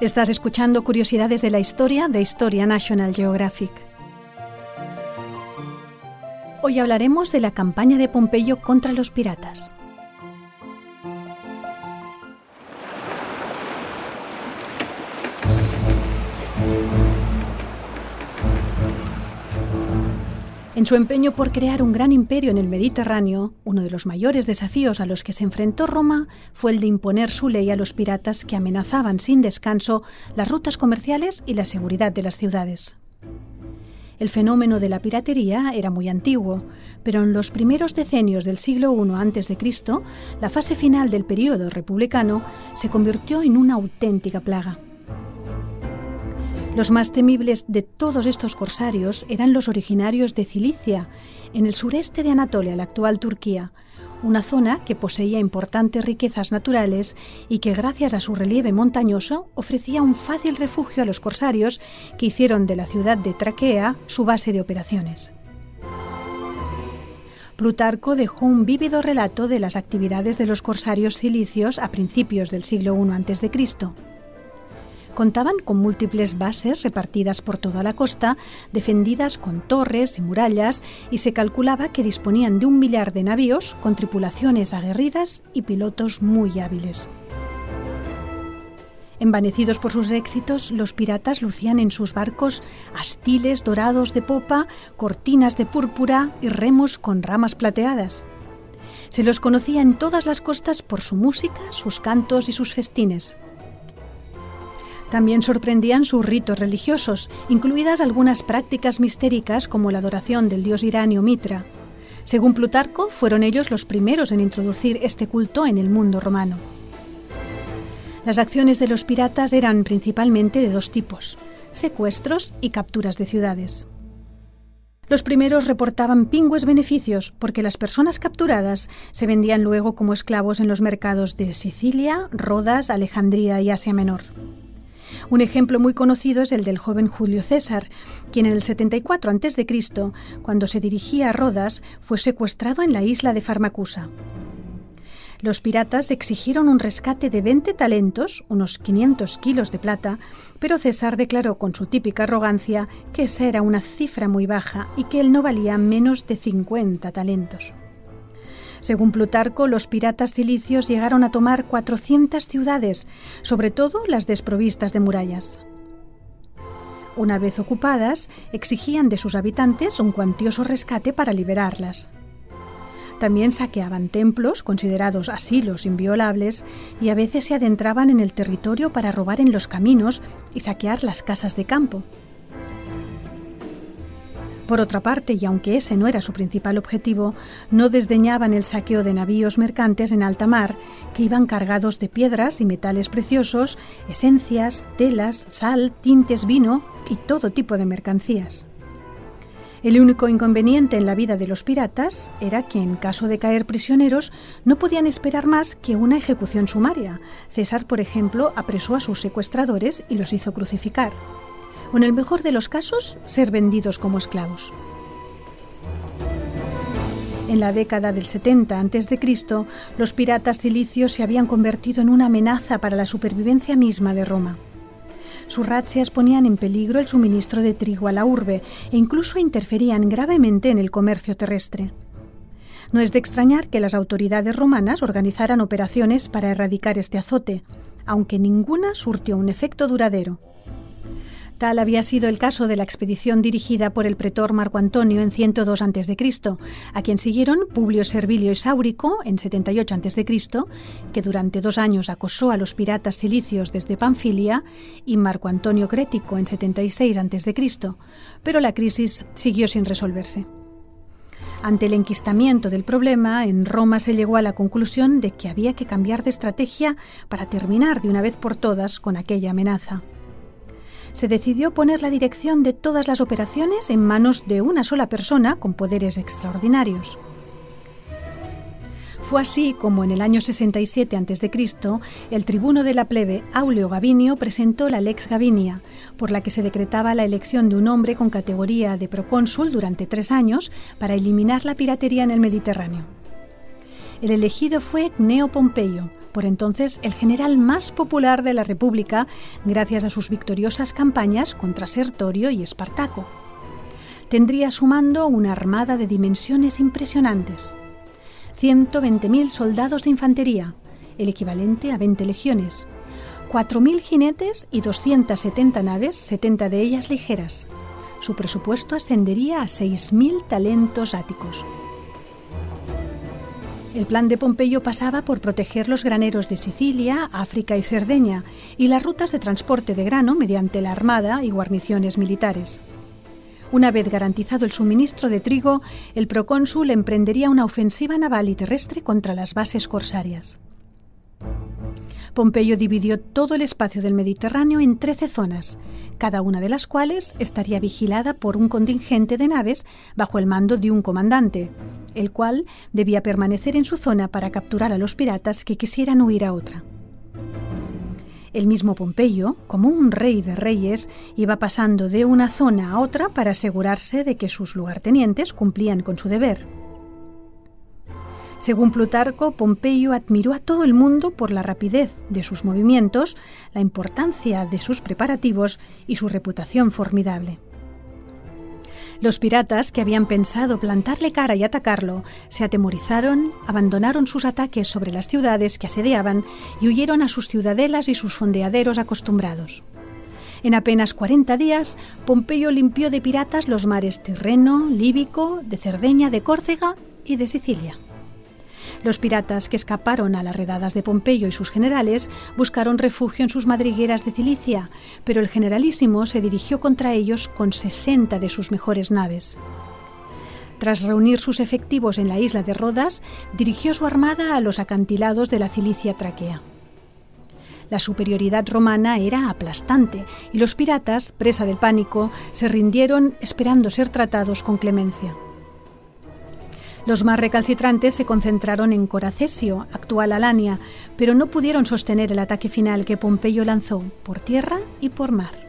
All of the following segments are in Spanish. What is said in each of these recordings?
Estás escuchando Curiosidades de la Historia de Historia National Geographic. Hoy hablaremos de la campaña de Pompeyo contra los piratas. En su empeño por crear un gran imperio en el Mediterráneo, uno de los mayores desafíos a los que se enfrentó Roma fue el de imponer su ley a los piratas que amenazaban sin descanso las rutas comerciales y la seguridad de las ciudades. El fenómeno de la piratería era muy antiguo, pero en los primeros decenios del siglo I a.C., la fase final del período republicano se convirtió en una auténtica plaga. Los más temibles de todos estos corsarios eran los originarios de Cilicia, en el sureste de Anatolia, la actual Turquía, una zona que poseía importantes riquezas naturales y que gracias a su relieve montañoso ofrecía un fácil refugio a los corsarios que hicieron de la ciudad de Traquea su base de operaciones. Plutarco dejó un vívido relato de las actividades de los corsarios cilicios a principios del siglo I a.C. Contaban con múltiples bases repartidas por toda la costa, defendidas con torres y murallas, y se calculaba que disponían de un millar de navíos con tripulaciones aguerridas y pilotos muy hábiles. Envanecidos por sus éxitos, los piratas lucían en sus barcos astiles dorados de popa, cortinas de púrpura y remos con ramas plateadas. Se los conocía en todas las costas por su música, sus cantos y sus festines. También sorprendían sus ritos religiosos, incluidas algunas prácticas mistéricas como la adoración del dios iranio Mitra. Según Plutarco, fueron ellos los primeros en introducir este culto en el mundo romano. Las acciones de los piratas eran principalmente de dos tipos, secuestros y capturas de ciudades. Los primeros reportaban pingües beneficios porque las personas capturadas se vendían luego como esclavos en los mercados de Sicilia, Rodas, Alejandría y Asia Menor. Un ejemplo muy conocido es el del joven Julio César, quien en el 74 a.C., cuando se dirigía a Rodas, fue secuestrado en la isla de Farmacusa. Los piratas exigieron un rescate de 20 talentos, unos 500 kilos de plata, pero César declaró con su típica arrogancia que esa era una cifra muy baja y que él no valía menos de 50 talentos. Según Plutarco, los piratas cilicios llegaron a tomar 400 ciudades, sobre todo las desprovistas de murallas. Una vez ocupadas, exigían de sus habitantes un cuantioso rescate para liberarlas. También saqueaban templos, considerados asilos inviolables, y a veces se adentraban en el territorio para robar en los caminos y saquear las casas de campo. Por otra parte, y aunque ese no era su principal objetivo, no desdeñaban el saqueo de navíos mercantes en alta mar que iban cargados de piedras y metales preciosos, esencias, telas, sal, tintes, vino y todo tipo de mercancías. El único inconveniente en la vida de los piratas era que en caso de caer prisioneros no podían esperar más que una ejecución sumaria. César, por ejemplo, apresó a sus secuestradores y los hizo crucificar o en el mejor de los casos, ser vendidos como esclavos. En la década del 70 a.C., los piratas cilicios se habían convertido en una amenaza para la supervivencia misma de Roma. Sus razzias ponían en peligro el suministro de trigo a la urbe e incluso interferían gravemente en el comercio terrestre. No es de extrañar que las autoridades romanas organizaran operaciones para erradicar este azote, aunque ninguna surtió un efecto duradero. Tal había sido el caso de la expedición dirigida por el pretor Marco Antonio en 102 a.C., a quien siguieron Publio Servilio y Sáurico en 78 a.C., que durante dos años acosó a los piratas cilicios desde Panfilia, y Marco Antonio Crético en 76 a.C., pero la crisis siguió sin resolverse. Ante el enquistamiento del problema, en Roma se llegó a la conclusión de que había que cambiar de estrategia para terminar de una vez por todas con aquella amenaza se decidió poner la dirección de todas las operaciones en manos de una sola persona con poderes extraordinarios. Fue así como en el año 67 a.C. el tribuno de la plebe Auleo Gavinio presentó la Lex Gavinia, por la que se decretaba la elección de un hombre con categoría de procónsul durante tres años para eliminar la piratería en el Mediterráneo. El elegido fue Gneo Pompeyo, por entonces el general más popular de la República gracias a sus victoriosas campañas contra Sertorio y Espartaco. Tendría su mando una armada de dimensiones impresionantes. 120.000 soldados de infantería, el equivalente a 20 legiones, 4.000 jinetes y 270 naves, 70 de ellas ligeras. Su presupuesto ascendería a 6.000 talentos áticos. El plan de Pompeyo pasaba por proteger los graneros de Sicilia, África y Cerdeña y las rutas de transporte de grano mediante la armada y guarniciones militares. Una vez garantizado el suministro de trigo, el procónsul emprendería una ofensiva naval y terrestre contra las bases corsarias. Pompeyo dividió todo el espacio del Mediterráneo en 13 zonas, cada una de las cuales estaría vigilada por un contingente de naves bajo el mando de un comandante, el cual debía permanecer en su zona para capturar a los piratas que quisieran huir a otra. El mismo Pompeyo, como un rey de reyes, iba pasando de una zona a otra para asegurarse de que sus lugartenientes cumplían con su deber. Según Plutarco, Pompeyo admiró a todo el mundo por la rapidez de sus movimientos, la importancia de sus preparativos y su reputación formidable. Los piratas, que habían pensado plantarle cara y atacarlo, se atemorizaron, abandonaron sus ataques sobre las ciudades que asediaban y huyeron a sus ciudadelas y sus fondeaderos acostumbrados. En apenas 40 días, Pompeyo limpió de piratas los mares Tirreno, Líbico, de Cerdeña, de Córcega y de Sicilia. Los piratas que escaparon a las redadas de Pompeyo y sus generales buscaron refugio en sus madrigueras de Cilicia, pero el generalísimo se dirigió contra ellos con 60 de sus mejores naves. Tras reunir sus efectivos en la isla de Rodas, dirigió su armada a los acantilados de la Cilicia traquea. La superioridad romana era aplastante y los piratas, presa del pánico, se rindieron esperando ser tratados con clemencia. Los más recalcitrantes se concentraron en Coracesio, actual Alania, pero no pudieron sostener el ataque final que Pompeyo lanzó por tierra y por mar.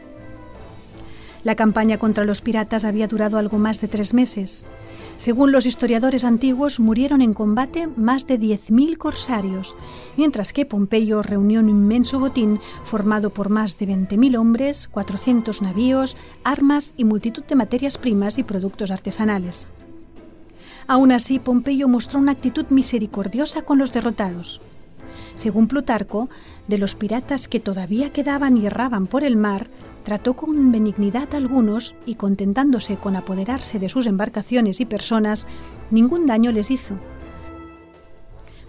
La campaña contra los piratas había durado algo más de tres meses. Según los historiadores antiguos, murieron en combate más de 10.000 corsarios, mientras que Pompeyo reunió un inmenso botín formado por más de 20.000 hombres, 400 navíos, armas y multitud de materias primas y productos artesanales. Aún así, Pompeyo mostró una actitud misericordiosa con los derrotados. Según Plutarco, de los piratas que todavía quedaban y erraban por el mar, trató con benignidad a algunos y contentándose con apoderarse de sus embarcaciones y personas, ningún daño les hizo.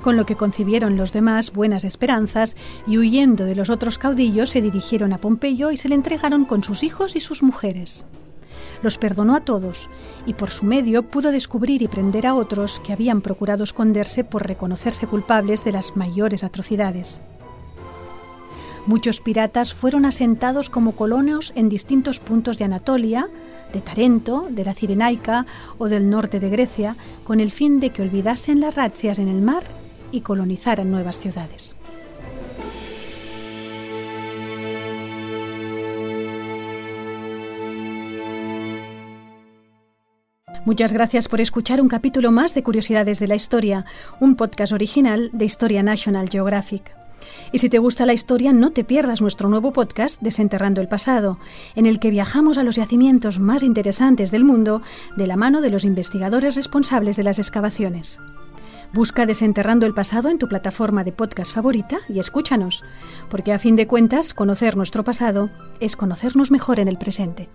Con lo que concibieron los demás buenas esperanzas y huyendo de los otros caudillos se dirigieron a Pompeyo y se le entregaron con sus hijos y sus mujeres los perdonó a todos y por su medio pudo descubrir y prender a otros que habían procurado esconderse por reconocerse culpables de las mayores atrocidades. Muchos piratas fueron asentados como colonos en distintos puntos de Anatolia, de Tarento, de la Cirenaica o del norte de Grecia, con el fin de que olvidasen las razzias en el mar y colonizaran nuevas ciudades. Muchas gracias por escuchar un capítulo más de Curiosidades de la Historia, un podcast original de Historia National Geographic. Y si te gusta la historia, no te pierdas nuestro nuevo podcast Desenterrando el Pasado, en el que viajamos a los yacimientos más interesantes del mundo de la mano de los investigadores responsables de las excavaciones. Busca Desenterrando el Pasado en tu plataforma de podcast favorita y escúchanos, porque a fin de cuentas, conocer nuestro pasado es conocernos mejor en el presente.